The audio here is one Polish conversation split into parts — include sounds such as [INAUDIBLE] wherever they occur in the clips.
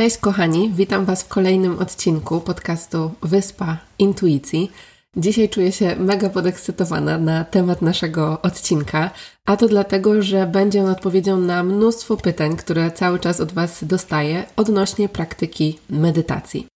Cześć kochani, witam Was w kolejnym odcinku podcastu Wyspa Intuicji. Dzisiaj czuję się mega podekscytowana na temat naszego odcinka, a to dlatego, że będzie on odpowiedzią na mnóstwo pytań, które cały czas od Was dostaję odnośnie praktyki medytacji.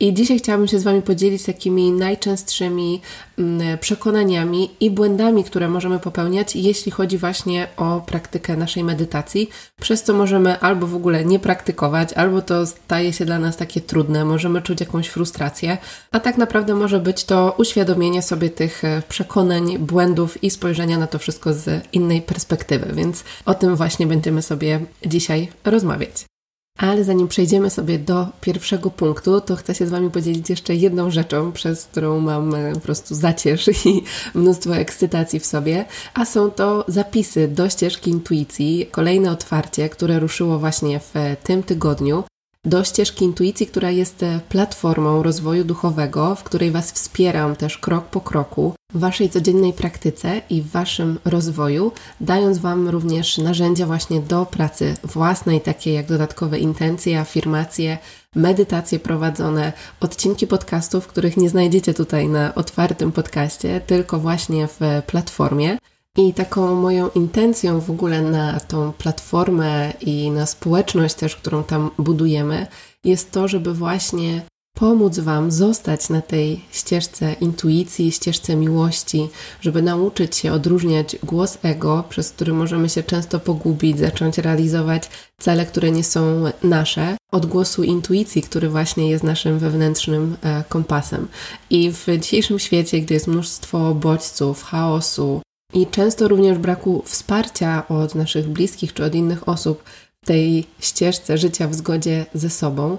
I dzisiaj chciałabym się z Wami podzielić takimi najczęstszymi mm, przekonaniami i błędami, które możemy popełniać, jeśli chodzi właśnie o praktykę naszej medytacji, przez co możemy albo w ogóle nie praktykować, albo to staje się dla nas takie trudne, możemy czuć jakąś frustrację, a tak naprawdę może być to uświadomienie sobie tych e, przekonań, błędów i spojrzenia na to wszystko z innej perspektywy, więc o tym właśnie będziemy sobie dzisiaj rozmawiać. Ale zanim przejdziemy sobie do pierwszego punktu, to chcę się z Wami podzielić jeszcze jedną rzeczą, przez którą mam e, po prostu zacierz i [LAUGHS] mnóstwo ekscytacji w sobie, a są to zapisy do ścieżki intuicji, kolejne otwarcie, które ruszyło właśnie w tym tygodniu do ścieżki intuicji, która jest e, platformą rozwoju duchowego, w której Was wspieram też krok po kroku w Waszej codziennej praktyce i w Waszym rozwoju, dając Wam również narzędzia właśnie do pracy własnej, takie jak dodatkowe intencje, afirmacje, medytacje prowadzone, odcinki podcastów, których nie znajdziecie tutaj na otwartym podcaście, tylko właśnie w platformie. I taką moją intencją w ogóle na tą platformę i na społeczność też, którą tam budujemy, jest to, żeby właśnie pomóc Wam zostać na tej ścieżce intuicji, ścieżce miłości, żeby nauczyć się odróżniać głos ego, przez który możemy się często pogubić, zacząć realizować cele, które nie są nasze, od głosu intuicji, który właśnie jest naszym wewnętrznym e, kompasem. I w dzisiejszym świecie, gdzie jest mnóstwo bodźców, chaosu, i często również braku wsparcia od naszych bliskich czy od innych osób w tej ścieżce życia w zgodzie ze sobą,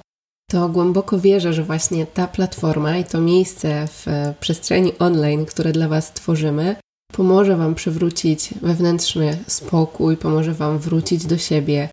to głęboko wierzę, że właśnie ta platforma i to miejsce w przestrzeni online, które dla Was tworzymy, pomoże Wam przywrócić wewnętrzny spokój, pomoże Wam wrócić do siebie,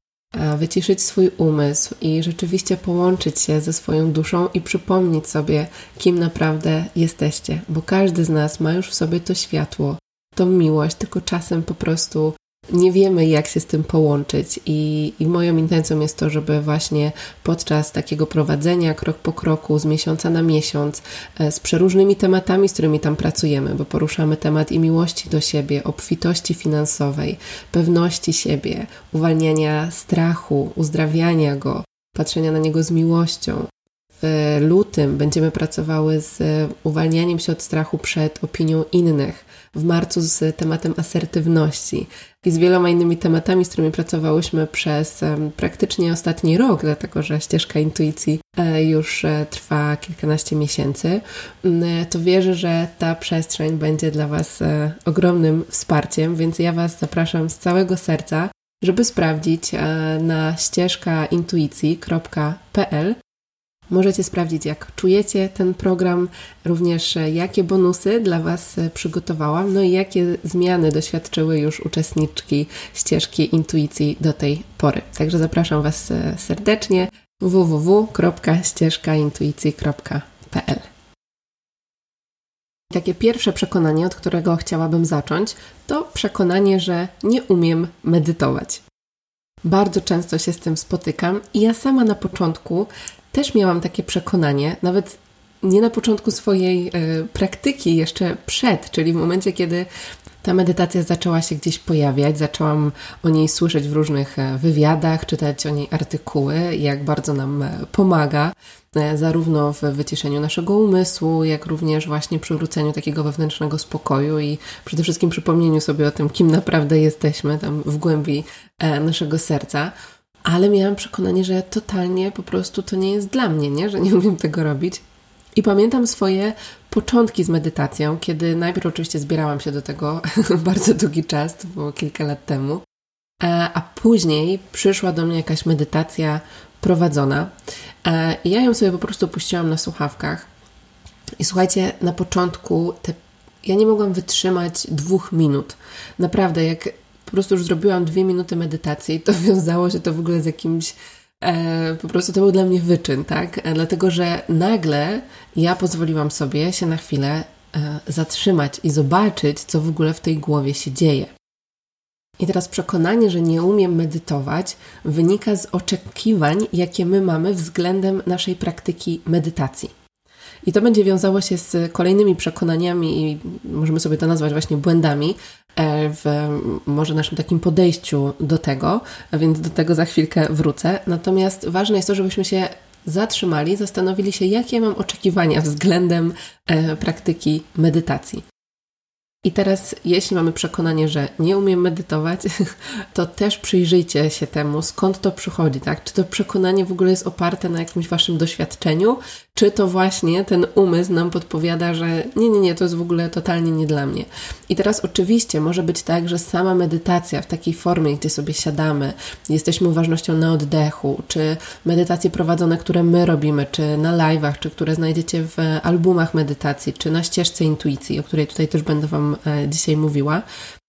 wyciszyć swój umysł i rzeczywiście połączyć się ze swoją duszą i przypomnieć sobie, kim naprawdę jesteście, bo każdy z nas ma już w sobie to światło, tą miłość, tylko czasem po prostu nie wiemy, jak się z tym połączyć. I, I moją intencją jest to, żeby właśnie podczas takiego prowadzenia krok po kroku, z miesiąca na miesiąc, e, z przeróżnymi tematami, z którymi tam pracujemy, bo poruszamy temat i miłości do siebie, obfitości finansowej, pewności siebie, uwalniania strachu, uzdrawiania go, patrzenia na niego z miłością. W lutym będziemy pracowały z uwalnianiem się od strachu przed opinią innych w marcu z tematem asertywności i z wieloma innymi tematami, z którymi pracowałyśmy przez praktycznie ostatni rok, dlatego że ścieżka intuicji e, już e, trwa kilkanaście miesięcy, mm, to wierzę, że ta przestrzeń będzie dla Was e, ogromnym wsparciem, więc ja Was zapraszam z całego serca, żeby sprawdzić na ścieżkaintuicji.pl Możecie sprawdzić, jak czujecie ten program, również e, jakie bonusy dla Was e, przygotowałam, no i jakie zmiany doświadczyły już uczestniczki ścieżki intuicji do tej pory. Także zapraszam Was e, serdecznie www.ścieżkaintuicji.pl takie pierwsze przekonanie, od którego chciałabym zacząć, to przekonanie, że nie umiem medytować. Bardzo często się z tym spotykam i ja sama na początku też miałam takie przekonanie, nawet nie na początku swojej y, praktyki, jeszcze przed, czyli w momencie, kiedy ta medytacja zaczęła się gdzieś pojawiać, zaczęłam o niej słyszeć w różnych e, wywiadach, czytać o niej artykuły, jak bardzo nam e, pomaga, zarówno w wyciszeniu naszego umysłu, jak również właśnie przywróceniu takiego wewnętrznego spokoju i przede wszystkim przypomnieniu sobie o tym, kim naprawdę jesteśmy tam w głębi naszego serca ale miałam przekonanie, że totalnie po prostu to nie jest dla mnie, nie? że nie umiem tego robić. I pamiętam swoje początki z medytacją, kiedy najpierw oczywiście zbierałam się do tego [LAUGHS] bardzo długi czas, to było kilka lat temu, a później przyszła do mnie jakaś medytacja prowadzona. E, ja ją sobie po prostu puściłam na słuchawkach. I słuchajcie, na początku te, ja nie mogłam wytrzymać dwóch minut. Naprawdę, jak po prostu już zrobiłam dwie minuty medytacji, to wiązało się to w ogóle z jakimś E, po prostu to był dla mnie wyczyn, tak? E, dlatego, że nagle ja pozwoliłam sobie się na chwilę e, zatrzymać i zobaczyć, co w ogóle w tej głowie się dzieje. I teraz przekonanie, że nie umiem medytować, wynika z oczekiwań, jakie my mamy względem naszej praktyki medytacji. I to będzie wiązało się z kolejnymi przekonaniami i możemy sobie to nazwać właśnie błędami e, w może naszym takim podejściu do tego, a więc do tego za chwilkę wrócę. Natomiast ważne jest to, żebyśmy się zatrzymali, zastanowili się, jakie mam oczekiwania względem e, praktyki medytacji. I teraz, jeśli mamy przekonanie, że nie umiem medytować, [LAUGHS] to też przyjrzyjcie się temu, skąd to przychodzi, tak? Czy to przekonanie w ogóle jest oparte na jakimś waszym doświadczeniu, czy to właśnie ten umysł nam podpowiada, że nie, nie, nie, to jest w ogóle totalnie nie dla mnie. I teraz oczywiście może być tak, że sama medytacja w takiej formie, gdzie sobie siadamy, jesteśmy uważnością na oddechu, czy medytacje prowadzone, które my robimy, czy na live'ach, czy które znajdziecie w albumach medytacji, czy na ścieżce intuicji, o której tutaj też będę Wam e, dzisiaj mówiła,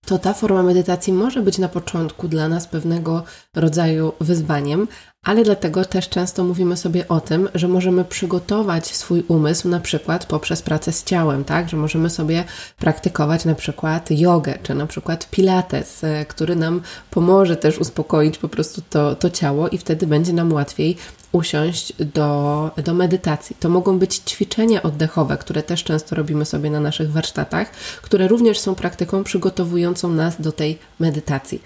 to ta forma medytacji może być na początku dla nas pewnego rodzaju wyzwaniem, ale dlatego też często mówimy sobie o tym, że możemy przygotować swój umysł na przykład poprzez pracę z ciałem, tak? Że możemy sobie praktykować na przykład jogę, czy na przykład pilates, e, który nam pomoże też uspokoić po prostu to, to ciało i wtedy będzie nam łatwiej usiąść do, do medytacji. To mogą być ćwiczenia oddechowe, które też często robimy sobie na naszych warsztatach, które również są praktyką przygotowującą nas do tej medytacji.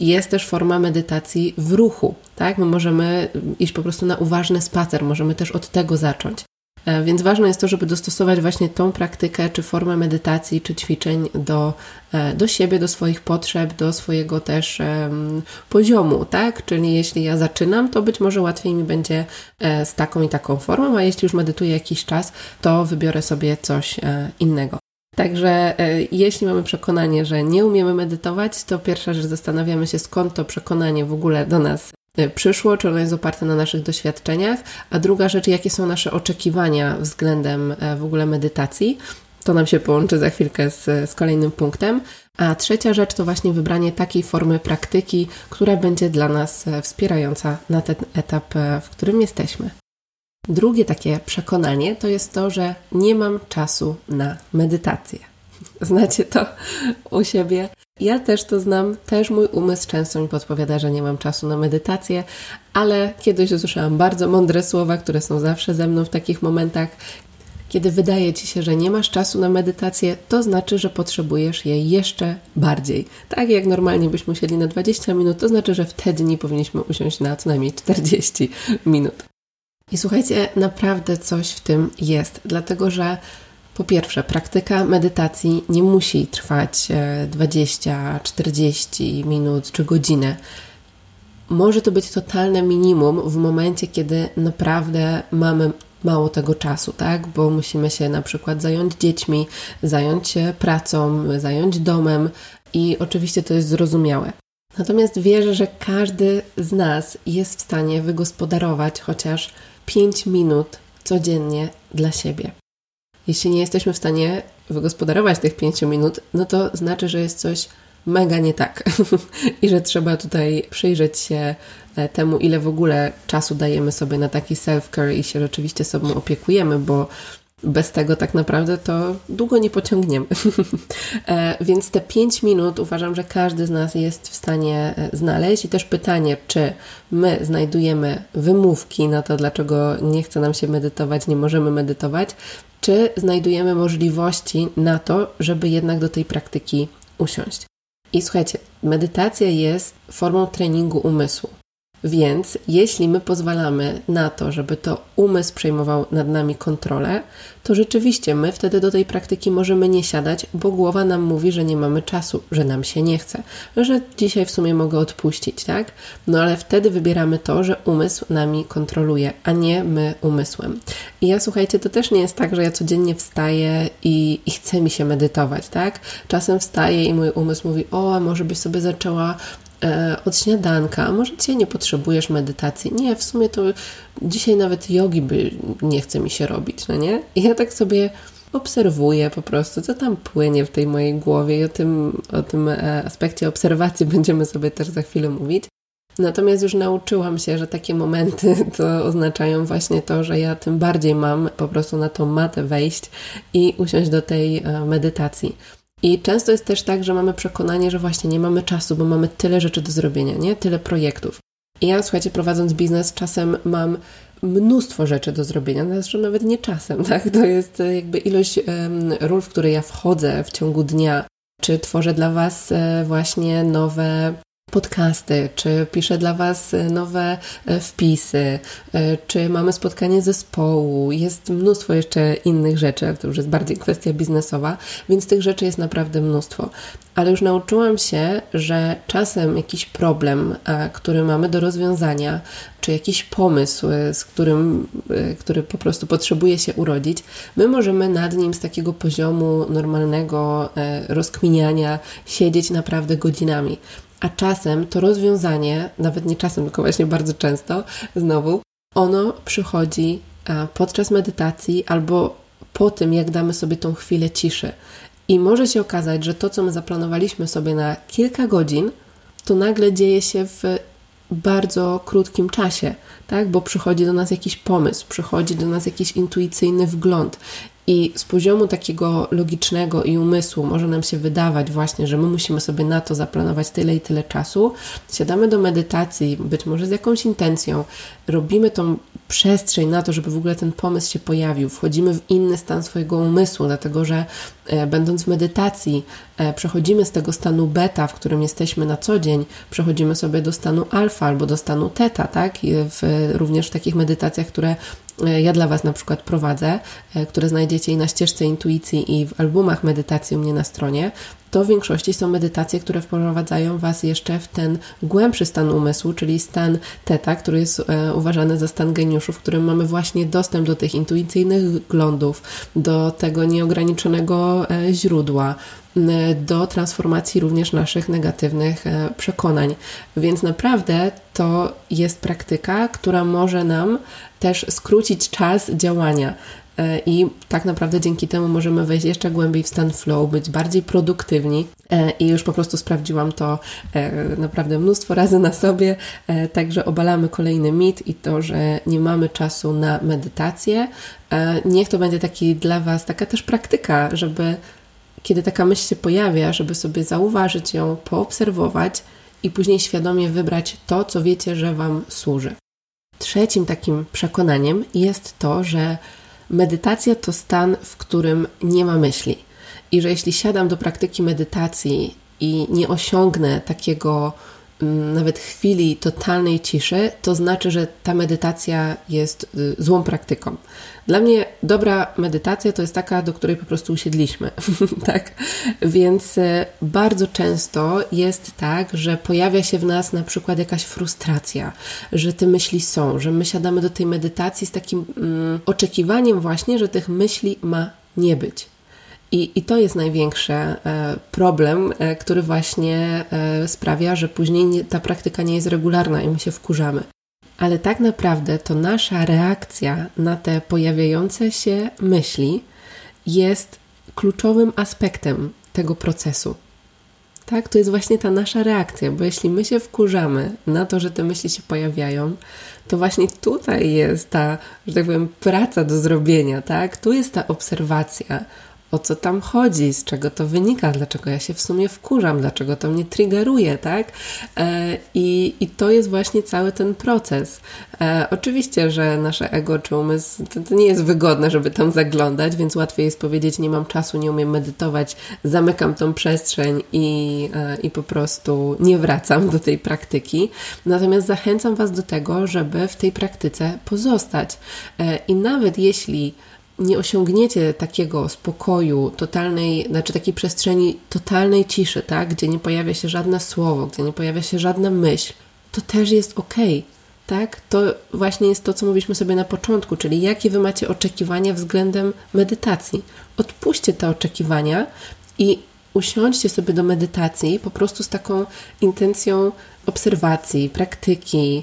Jest też forma medytacji w ruchu, tak? My możemy iść po prostu na uważny spacer, możemy też od tego zacząć. E, więc ważne jest to, żeby dostosować właśnie tą praktykę, czy formę medytacji, czy ćwiczeń do, e, do siebie, do swoich potrzeb, do swojego też um, poziomu, tak? Czyli jeśli ja zaczynam, to być może łatwiej mi będzie e, z taką i taką formą, a jeśli już medytuję jakiś czas, to wybiorę sobie coś innego. Także jeśli mamy przekonanie, że nie umiemy medytować, to pierwsza rzecz zastanawiamy się, skąd to przekonanie w ogóle do nas Y, przyszło, czy ono jest oparte na naszych doświadczeniach, a druga rzecz, jakie są nasze oczekiwania względem e, w ogóle medytacji. To nam się połączy za chwilkę z, z kolejnym punktem. A trzecia rzecz to właśnie wybranie takiej formy praktyki, która będzie dla nas e, wspierająca na ten etap, e, w którym jesteśmy. Drugie takie przekonanie to jest to, że nie mam czasu na medytację. [LAUGHS] Znacie to u siebie? Ja też to znam, też mój umysł często mi podpowiada, że nie mam czasu na medytację, ale kiedyś usłyszałam bardzo mądre słowa, które są zawsze ze mną w takich momentach. Kiedy wydaje ci się, że nie masz czasu na medytację, to znaczy, że potrzebujesz jej jeszcze bardziej. Tak jak normalnie byśmy musieli na 20 minut, to znaczy, że wtedy nie powinniśmy usiąść na co najmniej 40 minut. I słuchajcie, naprawdę coś w tym jest, dlatego że po pierwsze, praktyka medytacji nie musi trwać 20, e, 40 minut czy godzinę. Może to być totalne minimum w momencie, kiedy naprawdę mamy mało tego czasu, tak? Bo musimy się na przykład zająć dziećmi, zająć się pracą, zająć domem i oczywiście to jest zrozumiałe. Natomiast wierzę, że każdy z nas jest w stanie wygospodarować chociaż 5 minut codziennie dla siebie. Jeśli nie jesteśmy w stanie wygospodarować tych pięciu minut, no to znaczy, że jest coś mega nie tak [LAUGHS] i że trzeba tutaj przyjrzeć się e, temu, ile w ogóle czasu dajemy sobie na taki self-care i się rzeczywiście sobą opiekujemy, bo bez tego tak naprawdę to długo nie pociągniemy. [LAUGHS] E, więc te 5 minut uważam, że każdy z nas jest w stanie e, znaleźć i też pytanie, czy my znajdujemy wymówki na to, dlaczego nie chce nam się medytować, nie możemy medytować, czy znajdujemy możliwości na to, żeby jednak do tej praktyki usiąść. I słuchajcie, medytacja jest formą treningu umysłu. Więc jeśli my pozwalamy na to, żeby to umysł przejmował nad nami kontrolę, to rzeczywiście my wtedy do tej praktyki możemy nie siadać, bo głowa nam mówi, że nie mamy czasu, że nam się nie chce, że dzisiaj w sumie mogę odpuścić, tak? No ale wtedy wybieramy to, że umysł nami kontroluje, a nie my umysłem. I ja słuchajcie, to też nie jest tak, że ja codziennie wstaję i, i mi się medytować, tak? Czasem wstaję i mój umysł mówi: O, a może byś sobie zaczęła od śniadanka, może dzisiaj nie potrzebujesz medytacji. Nie, w sumie to dzisiaj nawet jogi by nie chce mi się robić, no nie? I ja tak sobie obserwuję po prostu, co tam płynie w tej mojej głowie i o tym, o tym e, aspekcie obserwacji [LAUGHS] będziemy sobie też za chwilę mówić. Natomiast już nauczyłam się, że takie momenty [LAUGHS] to oznaczają właśnie to, że ja tym bardziej mam po prostu na tą matę wejść i usiąść do tej e, medytacji. I często jest też tak, że mamy przekonanie, że właśnie nie mamy czasu, bo mamy tyle rzeczy do zrobienia, nie? Tyle projektów. I ja, słuchajcie, prowadząc biznes, czasem mam mnóstwo rzeczy do zrobienia, zresztą nawet nie czasem, [LAUGHS] tak? To jest e, jakby ilość um, ról, w które ja wchodzę w ciągu dnia, czy tworzę dla Was e, właśnie nowe podcasty, czy piszę dla Was nowe e, wpisy, e, czy mamy spotkanie zespołu. Jest mnóstwo jeszcze innych rzeczy, to już jest bardziej kwestia biznesowa, więc tych rzeczy jest naprawdę mnóstwo. Ale już nauczyłam się, że czasem jakiś problem, e, który mamy do rozwiązania, czy jakiś pomysł, z którym, który po prostu potrzebuje się urodzić, my możemy nad nim z takiego poziomu normalnego rozkminiania siedzieć naprawdę godzinami. A czasem to rozwiązanie, nawet nie czasem, tylko właśnie bardzo często, znowu, ono przychodzi e, podczas medytacji albo po tym, jak damy sobie tą chwilę ciszy. I może się okazać, że to, co my zaplanowaliśmy sobie na kilka godzin, to nagle dzieje się w bardzo krótkim czasie, tak? Bo przychodzi do nas jakiś pomysł, przychodzi do nas jakiś intuicyjny wgląd i z poziomu takiego logicznego i umysłu może nam się wydawać właśnie, że my musimy sobie na to zaplanować tyle i tyle czasu. Siadamy do medytacji, być może z jakąś intencją, robimy tą przestrzeń na to, żeby w ogóle ten pomysł się pojawił. Wchodzimy w inny stan swojego umysłu, dlatego że e, będąc w medytacji, e, przechodzimy z tego stanu beta, w którym jesteśmy na co dzień, przechodzimy sobie do stanu alfa albo do stanu teta, tak? I w, również w takich medytacjach, które E, ja dla Was na przykład prowadzę, e, które znajdziecie i na ścieżce intuicji i w albumach medytacji u mnie na stronie, to w większości są medytacje, które wprowadzają Was jeszcze w ten głębszy stan umysłu, czyli stan teta, który jest e, uważany za stan geniuszu, w którym mamy właśnie dostęp do tych intuicyjnych glądów, do tego nieograniczonego e, źródła, do transformacji również naszych negatywnych e, przekonań. Więc naprawdę to jest praktyka, która może nam też skrócić czas działania. E, I tak naprawdę dzięki temu możemy wejść jeszcze głębiej w stan flow, być bardziej produktywni. E, I już po prostu sprawdziłam to e, naprawdę mnóstwo razy na sobie. Także obalamy kolejny mit i to, że nie mamy czasu na medytację. Niech to będzie taki dla Was taka też praktyka, żeby kiedy taka myśl się pojawia, żeby sobie zauważyć ją, poobserwować i później świadomie wybrać to, co wiecie, że Wam służy. Trzecim takim przekonaniem jest to, że Medytacja to stan, w którym nie ma myśli. I że jeśli siadam do praktyki medytacji i nie osiągnę takiego mm, nawet chwili totalnej ciszy, to znaczy, że ta medytacja jest y, złą praktyką. Dla mnie dobra medytacja to jest taka, do której po prostu usiedliśmy, [LAUGHS] tak? Więc e, bardzo często jest tak, że pojawia się w nas na przykład jakaś frustracja, że te myśli są, że my siadamy do tej medytacji z takim mm, oczekiwaniem właśnie, że tych myśli ma nie być. I, I to jest największy e, problem, e, który właśnie sprawia, że później nie, ta praktyka nie jest regularna i my się wkurzamy ale tak naprawdę to nasza reakcja na te pojawiające się myśli jest kluczowym aspektem tego procesu. Tak, to jest właśnie ta nasza reakcja, bo jeśli my się wkurzamy na to, że te myśli się pojawiają, to właśnie tutaj jest ta, że tak powiem, praca do zrobienia, tak? Tu jest ta obserwacja, o co tam chodzi, z czego to wynika, dlaczego ja się w sumie wkurzam, dlaczego to mnie triggeruje, tak? E, I, i to jest właśnie cały ten proces. E, oczywiście, że nasze ego czy umysł to, to nie jest wygodne, żeby tam zaglądać, więc łatwiej jest powiedzieć: Nie mam czasu, nie umiem medytować, zamykam tą przestrzeń i, e, i po prostu nie wracam do tej praktyki. Natomiast zachęcam Was do tego, żeby w tej praktyce pozostać. I nawet jeśli nie osiągniecie takiego spokoju, totalnej, znaczy takiej przestrzeni totalnej ciszy, tak? gdzie nie pojawia się żadne słowo, gdzie nie pojawia się żadna myśl, to też jest ok. Tak? To właśnie jest to, co mówiliśmy sobie na początku, czyli jakie wy macie oczekiwania względem medytacji. Odpuśćcie te oczekiwania i usiądźcie sobie do medytacji po prostu z taką intencją obserwacji, praktyki,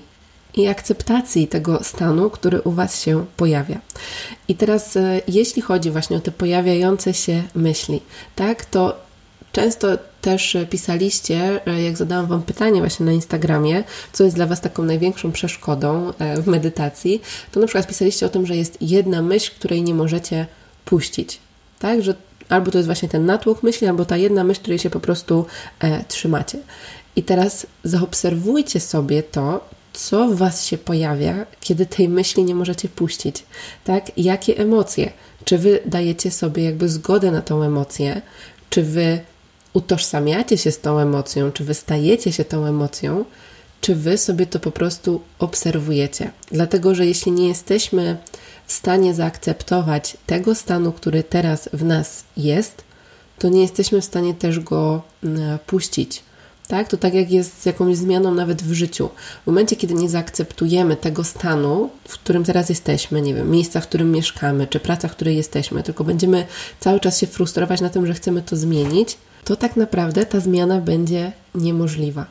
i akceptacji tego stanu, który u Was się pojawia. I teraz, e, jeśli chodzi właśnie o te pojawiające się myśli, tak, to często też pisaliście, e, jak zadałam Wam pytanie właśnie na Instagramie, co jest dla Was taką największą przeszkodą e, w medytacji, to na przykład pisaliście o tym, że jest jedna myśl, której nie możecie puścić. Tak, że albo to jest właśnie ten natłok myśli, albo ta jedna myśl, której się po prostu e, trzymacie. I teraz zaobserwujcie sobie to, co w Was się pojawia, kiedy tej myśli nie możecie puścić, tak? Jakie emocje? Czy Wy dajecie sobie jakby zgodę na tą emocję? Czy Wy utożsamiacie się z tą emocją? Czy Wy stajecie się tą emocją? Czy Wy sobie to po prostu obserwujecie? Dlatego, że jeśli nie jesteśmy w stanie zaakceptować tego stanu, który teraz w nas jest, to nie jesteśmy w stanie też go mm, puścić tak? To tak jak jest z jakąś zmianą nawet w życiu. W momencie, kiedy nie zaakceptujemy tego stanu, w którym teraz jesteśmy, nie wiem, miejsca, w którym mieszkamy, czy praca, w której jesteśmy, tylko będziemy cały czas się frustrować na tym, że chcemy to zmienić, to tak naprawdę ta zmiana będzie niemożliwa.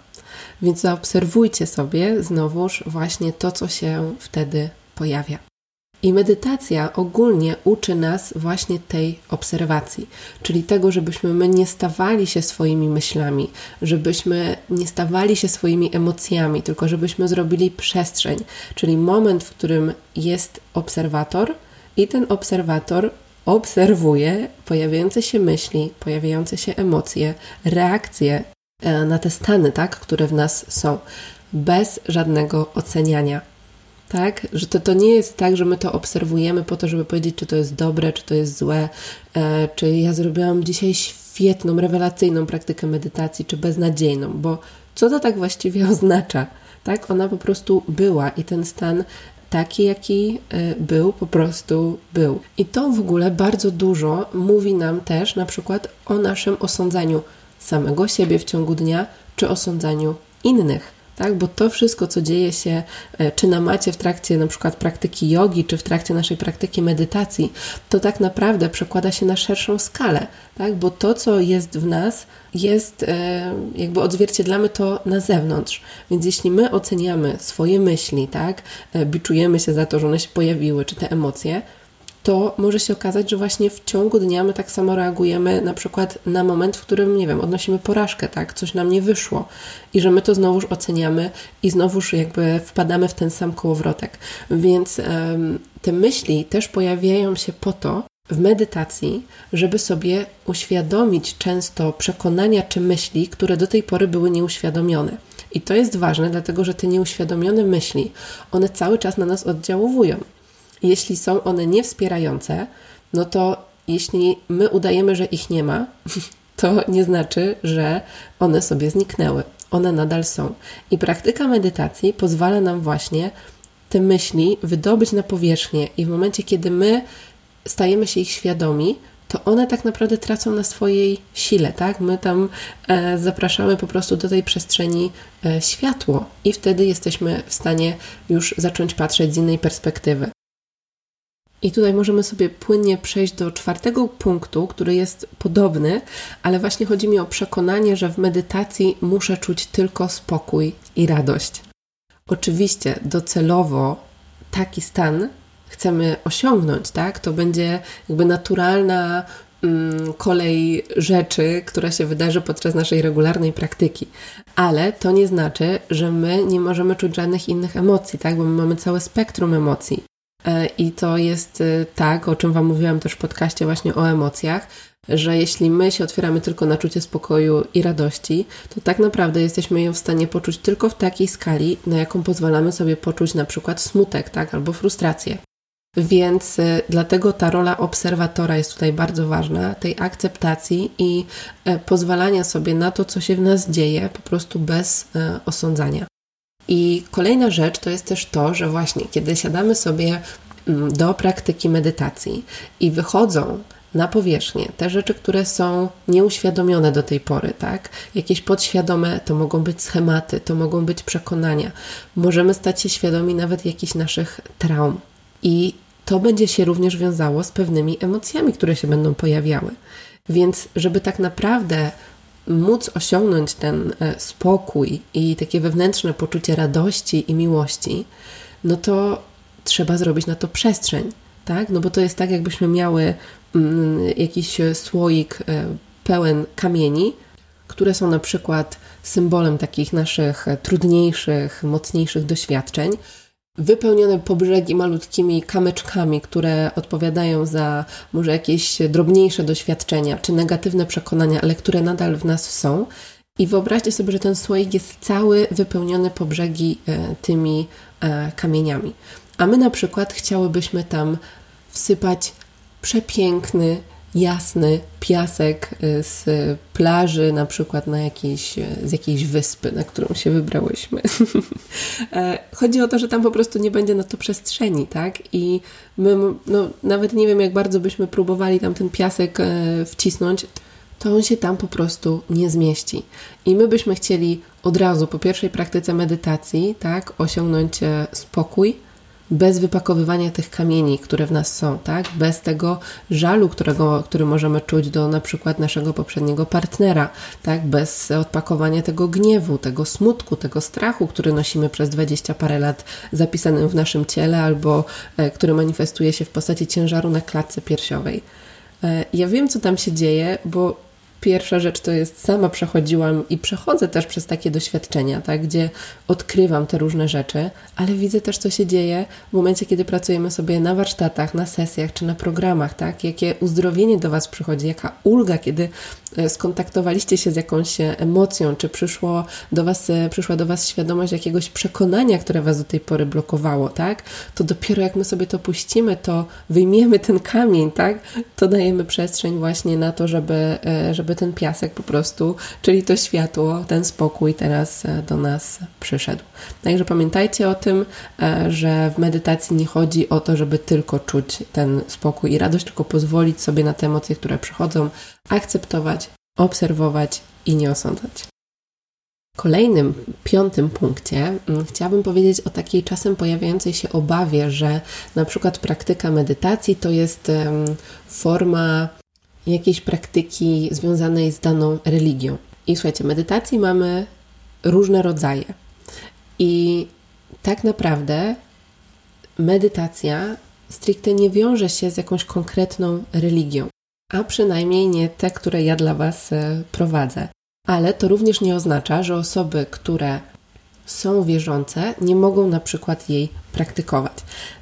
Więc zaobserwujcie sobie znowuż właśnie to, co się wtedy pojawia. I medytacja ogólnie uczy nas właśnie tej obserwacji, czyli tego, żebyśmy my nie stawali się swoimi myślami, żebyśmy nie stawali się swoimi emocjami, tylko żebyśmy zrobili przestrzeń, czyli moment, w którym jest obserwator i ten obserwator obserwuje pojawiające się myśli, pojawiające się emocje, reakcje e, na te stany, tak, które w nas są, bez żadnego oceniania tak? Że to, to nie jest tak, że my to obserwujemy po to, żeby powiedzieć, czy to jest dobre, czy to jest złe, e, czy ja zrobiłam dzisiaj świetną, rewelacyjną praktykę medytacji, czy beznadziejną, bo co to tak właściwie [LAUGHS] oznacza? Tak? Ona po prostu była i ten stan taki, jaki e, był, po prostu był. I to w ogóle bardzo dużo mówi nam też na przykład o naszym osądzaniu samego siebie w ciągu dnia, czy osądzaniu innych tak? Bo to wszystko, co dzieje się, e, czy na macie w trakcie na przykład praktyki jogi, czy w trakcie naszej praktyki medytacji, to tak naprawdę przekłada się na szerszą skalę, tak? Bo to, co jest w nas, jest e, jakby odzwierciedlamy to na zewnątrz. Więc jeśli my oceniamy swoje myśli, tak? E, biczujemy się za to, że one się pojawiły, czy te emocje, to może się okazać, że właśnie w ciągu dnia my tak samo reagujemy na przykład na moment, w którym, nie wiem, odnosimy porażkę, tak, coś nam nie wyszło i że my to znowuż oceniamy i znowuż jakby wpadamy w ten sam kołowrotek. Więc um, te myśli też pojawiają się po to, w medytacji, żeby sobie uświadomić często przekonania czy myśli, które do tej pory były nieuświadomione. I to jest ważne, dlatego że te nieuświadomione myśli, one cały czas na nas oddziałowują. Jeśli są one niewspierające, no to jeśli my udajemy, że ich nie ma, [LAUGHS] to nie znaczy, że one sobie zniknęły. One nadal są. I praktyka medytacji pozwala nam właśnie te myśli wydobyć na powierzchnię, i w momencie, kiedy my stajemy się ich świadomi, to one tak naprawdę tracą na swojej sile, tak? My tam e, zapraszamy po prostu do tej przestrzeni e, światło, i wtedy jesteśmy w stanie już zacząć patrzeć z innej perspektywy. I tutaj możemy sobie płynnie przejść do czwartego punktu, który jest podobny, ale właśnie chodzi mi o przekonanie, że w medytacji muszę czuć tylko spokój i radość. Oczywiście docelowo taki stan chcemy osiągnąć, tak? To będzie jakby naturalna mm, kolej rzeczy, która się wydarzy podczas naszej regularnej praktyki. Ale to nie znaczy, że my nie możemy czuć żadnych innych emocji, tak? Bo my mamy całe spektrum emocji. E, I to jest e, tak, o czym Wam mówiłam też w podcaście właśnie o emocjach, że jeśli my się otwieramy tylko na czucie spokoju i radości, to tak naprawdę jesteśmy ją w stanie poczuć tylko w takiej skali, na jaką pozwalamy sobie poczuć na przykład smutek, tak, albo frustrację. Więc e, dlatego ta rola obserwatora jest tutaj bardzo ważna, tej akceptacji i pozwalania sobie na to, co się w nas dzieje, po prostu bez osądzania. I kolejna rzecz to jest też to, że właśnie kiedy siadamy sobie mm, do praktyki medytacji i wychodzą na powierzchnię te rzeczy, które są nieuświadomione do tej pory, tak? Jakieś podświadome to mogą być schematy, to mogą być przekonania. Możemy stać się świadomi nawet jakichś naszych traum. I to będzie się również wiązało z pewnymi emocjami, które się będą pojawiały. Więc, żeby tak naprawdę móc osiągnąć ten e, spokój i takie wewnętrzne poczucie radości i miłości, no to trzeba zrobić na to przestrzeń, tak? No bo to jest tak, jakbyśmy miały mm, jakiś słoik e, pełen kamieni, które są na przykład symbolem takich naszych trudniejszych, mocniejszych doświadczeń, wypełnione po brzegi malutkimi kamyczkami, które odpowiadają za może jakieś drobniejsze doświadczenia czy negatywne przekonania, ale które nadal w nas są. I wyobraźcie sobie, że ten słoik jest cały wypełniony po brzegi e, tymi e, kamieniami. A my na przykład chciałybyśmy tam wsypać przepiękny, jasny piasek y, z plaży, na przykład na jakiejś, y, z jakiejś wyspy, na którą się wybrałyśmy. [LAUGHS] E, chodzi o to, że tam po prostu nie będzie na to przestrzeni, tak? I my, no, nawet nie wiem, jak bardzo byśmy próbowali tam ten piasek e, wcisnąć, to on się tam po prostu nie zmieści. I my byśmy chcieli od razu po pierwszej praktyce medytacji, tak, osiągnąć e, spokój, bez wypakowywania tych kamieni, które w nas są, tak? Bez tego żalu, którego, który możemy czuć do na przykład naszego poprzedniego partnera, tak? Bez odpakowania tego gniewu, tego smutku, tego strachu, który nosimy przez dwadzieścia parę lat zapisanym w naszym ciele albo e, który manifestuje się w postaci ciężaru na klatce piersiowej. E, ja wiem, co tam się dzieje, bo Pierwsza rzecz to jest, sama przechodziłam i przechodzę też przez takie doświadczenia, tak, gdzie odkrywam te różne rzeczy, ale widzę też, co się dzieje w momencie, kiedy pracujemy sobie na warsztatach, na sesjach czy na programach, tak, jakie uzdrowienie do Was przychodzi, jaka ulga, kiedy skontaktowaliście się z jakąś e, emocją, czy przyszło do was, e, przyszła do Was świadomość jakiegoś przekonania, które Was do tej pory blokowało, tak, to dopiero jak my sobie to puścimy, to wyjmiemy ten kamień, tak, to dajemy przestrzeń właśnie na to, żeby, żeby żeby ten piasek po prostu, czyli to światło, ten spokój teraz e, do nas przyszedł. Także pamiętajcie o tym, e, że w medytacji nie chodzi o to, żeby tylko czuć ten spokój i radość, tylko pozwolić sobie na te emocje, które przychodzą, akceptować, obserwować i nie osądzać. Kolejnym, piątym punkcie mm, chciałabym powiedzieć o takiej czasem pojawiającej się obawie, że na przykład praktyka medytacji to jest forma jakiejś praktyki związanej z daną religią. I słuchajcie, medytacji mamy różne rodzaje. I tak naprawdę medytacja stricte nie wiąże się z jakąś konkretną religią, a przynajmniej nie te, które ja dla Was e, prowadzę. Ale to również nie oznacza, że osoby, które są wierzące, nie mogą na przykład jej praktykować.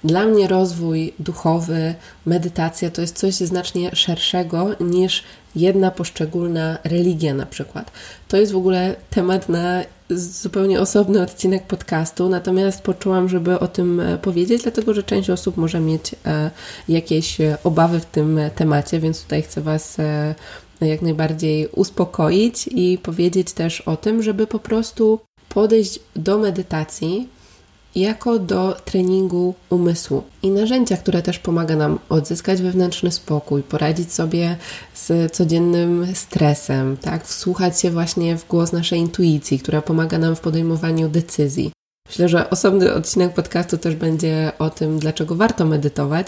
Dla mnie rozwój duchowy, medytacja to jest coś znacznie szerszego niż jedna poszczególna religia na przykład. To jest w ogóle temat na zupełnie osobny odcinek podcastu, natomiast poczułam, żeby o tym e, powiedzieć, dlatego że część osób może mieć e, jakieś e, obawy w tym temacie, więc tutaj chcę Was jak najbardziej uspokoić i powiedzieć też o tym, żeby po prostu podejść do medytacji jako do treningu umysłu i narzędzia, które też pomaga nam odzyskać wewnętrzny spokój, poradzić sobie z codziennym stresem, tak, wsłuchać się właśnie w głos naszej intuicji, która pomaga nam w podejmowaniu decyzji. Myślę, że osobny odcinek podcastu też będzie o tym, dlaczego warto medytować,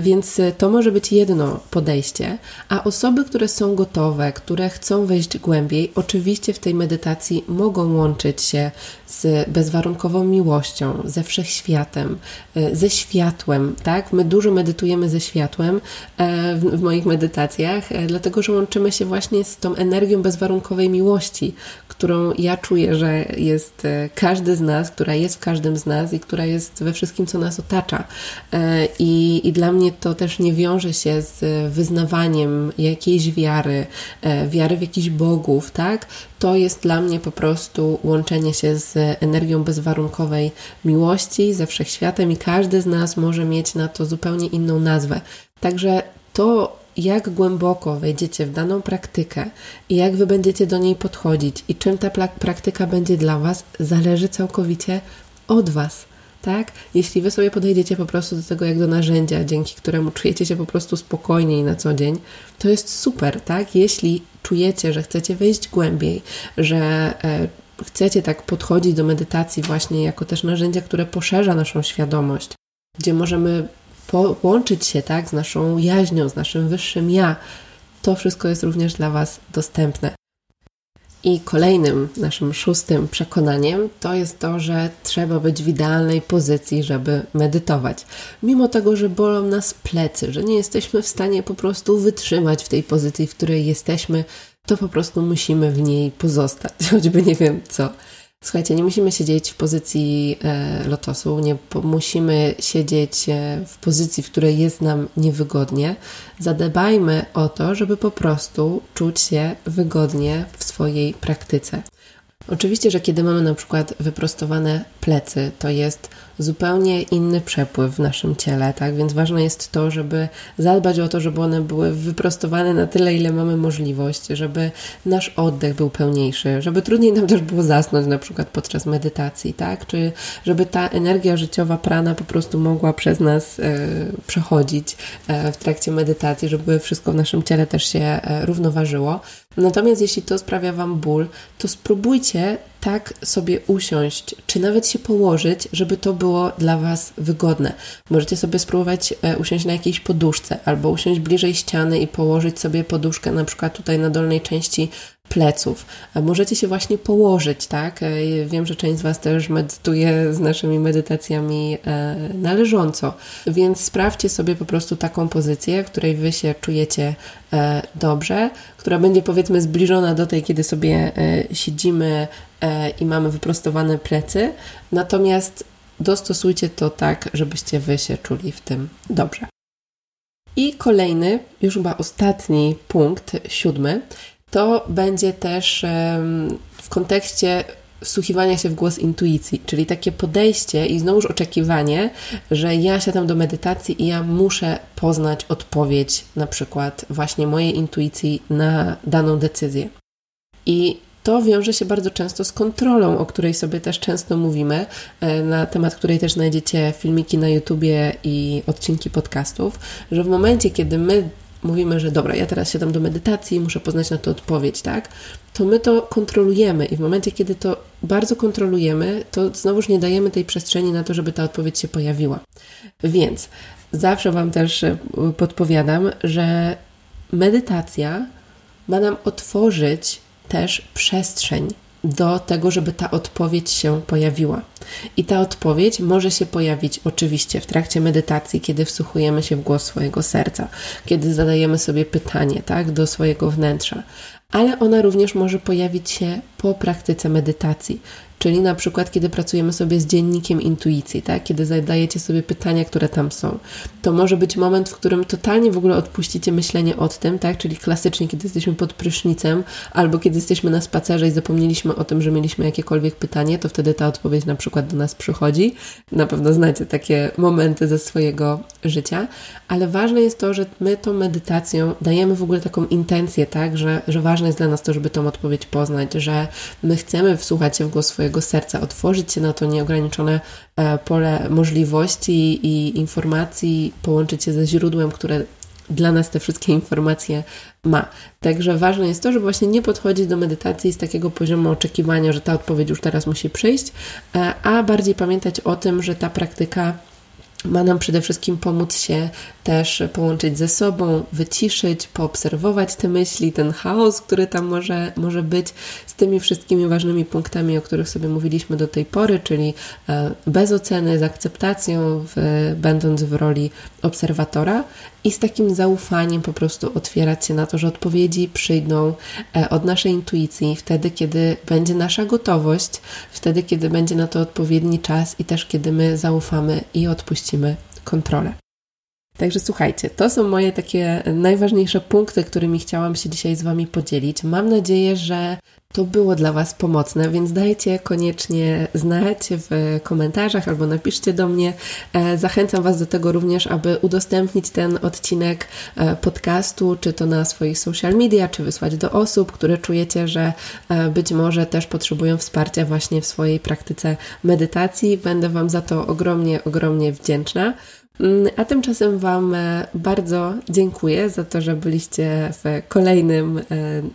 więc to może być jedno podejście, a osoby, które są gotowe, które chcą wejść głębiej, oczywiście w tej medytacji mogą łączyć się z bezwarunkową miłością, ze wszechświatem, e, ze światłem, tak? My dużo medytujemy ze światłem e, w, moich medytacjach, dlatego że łączymy się właśnie z tą energią bezwarunkowej miłości, którą ja czuję, że jest każdy z nas, która jest w każdym z nas i która jest we wszystkim, co nas otacza. I, i dla mnie to też nie wiąże się z wyznawaniem jakiejś wiary, e, wiary w jakichś bogów, tak? To jest dla mnie po prostu łączenie się z energią bezwarunkowej miłości ze wszechświatem i każdy z nas może mieć na to zupełnie inną nazwę. Także to jak głęboko wejdziecie w daną praktykę i jak wy będziecie do niej podchodzić i czym ta praktyka będzie dla was, zależy całkowicie od was tak? Jeśli wy sobie podejdziecie po prostu do tego jak do narzędzia, dzięki któremu czujecie się po prostu spokojniej na co dzień, to jest super, tak? Jeśli czujecie, że chcecie wejść głębiej, że e, chcecie tak podchodzić do medytacji właśnie jako też narzędzia, które poszerza naszą świadomość, gdzie możemy połączyć się tak z naszą jaźnią, z naszym wyższym ja, to wszystko jest również dla Was dostępne. I kolejnym naszym szóstym przekonaniem to jest to, że trzeba być w idealnej pozycji, żeby medytować. Mimo tego, że bolą nas plecy, że nie jesteśmy w stanie po prostu wytrzymać w tej pozycji, w której jesteśmy, to po prostu musimy w niej pozostać, [LAUGHS] choćby nie wiem co. Słuchajcie, nie musimy siedzieć w pozycji e, lotosu, nie musimy siedzieć e, w pozycji, w której jest nam niewygodnie. Zadbajmy o to, żeby po prostu czuć się wygodnie w swojej praktyce. Oczywiście, że kiedy mamy na przykład wyprostowane plecy, to jest zupełnie inny przepływ w naszym ciele, tak? Więc ważne jest to, żeby zadbać o to, żeby one były wyprostowane na tyle, ile mamy możliwość, żeby nasz oddech był pełniejszy, żeby trudniej nam też było zasnąć na przykład podczas medytacji, tak? Czy żeby ta energia życiowa prana po prostu mogła przez nas e, przechodzić e, w trakcie medytacji, żeby wszystko w naszym ciele też się e, równoważyło. Natomiast jeśli to sprawia Wam ból, to spróbujcie tak sobie usiąść, czy nawet się położyć, żeby to było dla Was wygodne. Możecie sobie spróbować e, usiąść na jakiejś poduszce, albo usiąść bliżej ściany i położyć sobie poduszkę na przykład tutaj na dolnej części pleców. Możecie się właśnie położyć, tak? E, wiem, że część z Was też medytuje z naszymi medytacjami e, należąco, więc sprawdźcie sobie po prostu taką pozycję, w której Wy się czujecie e, dobrze, która będzie powiedzmy zbliżona do tej, kiedy sobie siedzimy i mamy wyprostowane plecy, natomiast dostosujcie to tak, żebyście Wy się czuli w tym dobrze. I kolejny, już chyba ostatni punkt, siódmy, to będzie też w kontekście wsłuchiwania się w głos intuicji, czyli takie podejście i znowuż oczekiwanie, że ja siadam do medytacji i ja muszę poznać odpowiedź, na przykład właśnie mojej intuicji na daną decyzję. I to wiąże się bardzo często z kontrolą, o której sobie też często mówimy, e, na temat której też znajdziecie filmiki na YouTubie i odcinki podcastów, że w momencie, kiedy my mówimy, że dobra, ja teraz siadam do medytacji, muszę poznać na to odpowiedź, tak? To my to kontrolujemy i w momencie, kiedy to bardzo kontrolujemy, to znowuż nie dajemy tej przestrzeni na to, żeby ta odpowiedź się pojawiła. Więc zawsze Wam też e, podpowiadam, że medytacja ma nam otworzyć też przestrzeń do tego, żeby ta odpowiedź się pojawiła. I ta odpowiedź może się pojawić oczywiście w trakcie medytacji, kiedy wsłuchujemy się w głos swojego serca, kiedy zadajemy sobie pytanie, tak, do swojego wnętrza, ale ona również może pojawić się po praktyce medytacji, Czyli na przykład, kiedy pracujemy sobie z dziennikiem intuicji, tak? kiedy zadajecie sobie pytania, które tam są, to może być moment, w którym totalnie w ogóle odpuścicie myślenie o tym, tak? czyli klasycznie, kiedy jesteśmy pod prysznicem, albo kiedy jesteśmy na spacerze i zapomnieliśmy o tym, że mieliśmy jakiekolwiek pytanie, to wtedy ta odpowiedź na przykład do nas przychodzi. Na pewno znacie takie momenty ze swojego życia, ale ważne jest to, że my tą medytacją dajemy w ogóle taką intencję, tak? że, że ważne jest dla nas to, żeby tą odpowiedź poznać, że my chcemy wsłuchać się w głos swojego swojego serca, otworzyć się na to nieograniczone e, pole możliwości i informacji, połączyć się ze źródłem, które dla nas te wszystkie informacje ma. Także ważne jest to, żeby właśnie nie podchodzić do medytacji z takiego poziomu oczekiwania, że ta odpowiedź już teraz musi przyjść, e, a bardziej pamiętać o tym, że ta praktyka ma nam przede wszystkim pomóc się też połączyć ze sobą, wyciszyć, poobserwować te myśli, ten chaos, który tam może, może być, z tymi wszystkimi ważnymi punktami, o których sobie mówiliśmy do tej pory, czyli e, bez oceny, z akceptacją, w, będąc w roli obserwatora i z takim zaufaniem po prostu otwierać się na to, że odpowiedzi przyjdą e, od naszej intuicji wtedy, kiedy będzie nasza gotowość, wtedy, kiedy będzie na to odpowiedni czas i też kiedy my zaufamy i odpuścimy kontrolę. Także słuchajcie, to są moje takie najważniejsze punkty, którymi chciałam się dzisiaj z Wami podzielić. Mam nadzieję, że to było dla Was pomocne, więc dajcie koniecznie znać w komentarzach albo napiszcie do mnie. E, zachęcam Was do tego również, aby udostępnić ten odcinek e, podcastu, czy to na swoich social media, czy wysłać do osób, które czujecie, że e, być może też potrzebują wsparcia właśnie w swojej praktyce medytacji. Będę Wam za to ogromnie, ogromnie wdzięczna. Mm, a tymczasem Wam e, bardzo dziękuję za to, że byliście w kolejnym e,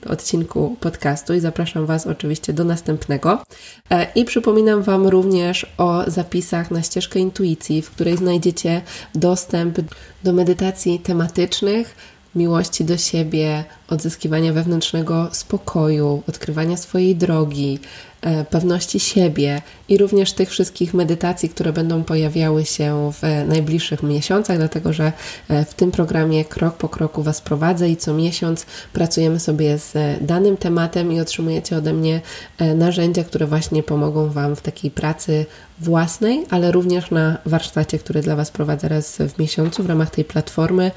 odcinku podcastu i zapraszam Was oczywiście do następnego. E, I przypominam Wam również o zapisach na ścieżkę intuicji, w której znajdziecie dostęp do medytacji tematycznych miłości do siebie, odzyskiwania wewnętrznego spokoju, odkrywania swojej drogi, e, pewności siebie i również tych wszystkich medytacji, które będą pojawiały się w najbliższych miesiącach, dlatego że e, w tym programie krok po kroku Was prowadzę i co miesiąc pracujemy sobie z danym tematem i otrzymujecie ode mnie e, narzędzia, które właśnie pomogą Wam w takiej pracy własnej, ale również na warsztacie, który dla Was prowadzę raz w miesiącu w ramach tej platformy,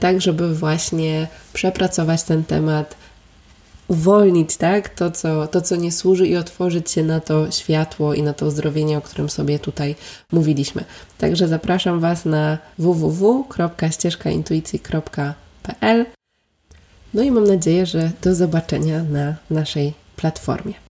tak żeby właśnie przepracować ten temat, uwolnić tak, to, co, to, co nie służy i otworzyć się na to światło i na to uzdrowienie, o którym sobie tutaj mówiliśmy. Także zapraszam Was na www.ścieżkaintuicji.pl No i mam nadzieję, że do zobaczenia na naszej platformie.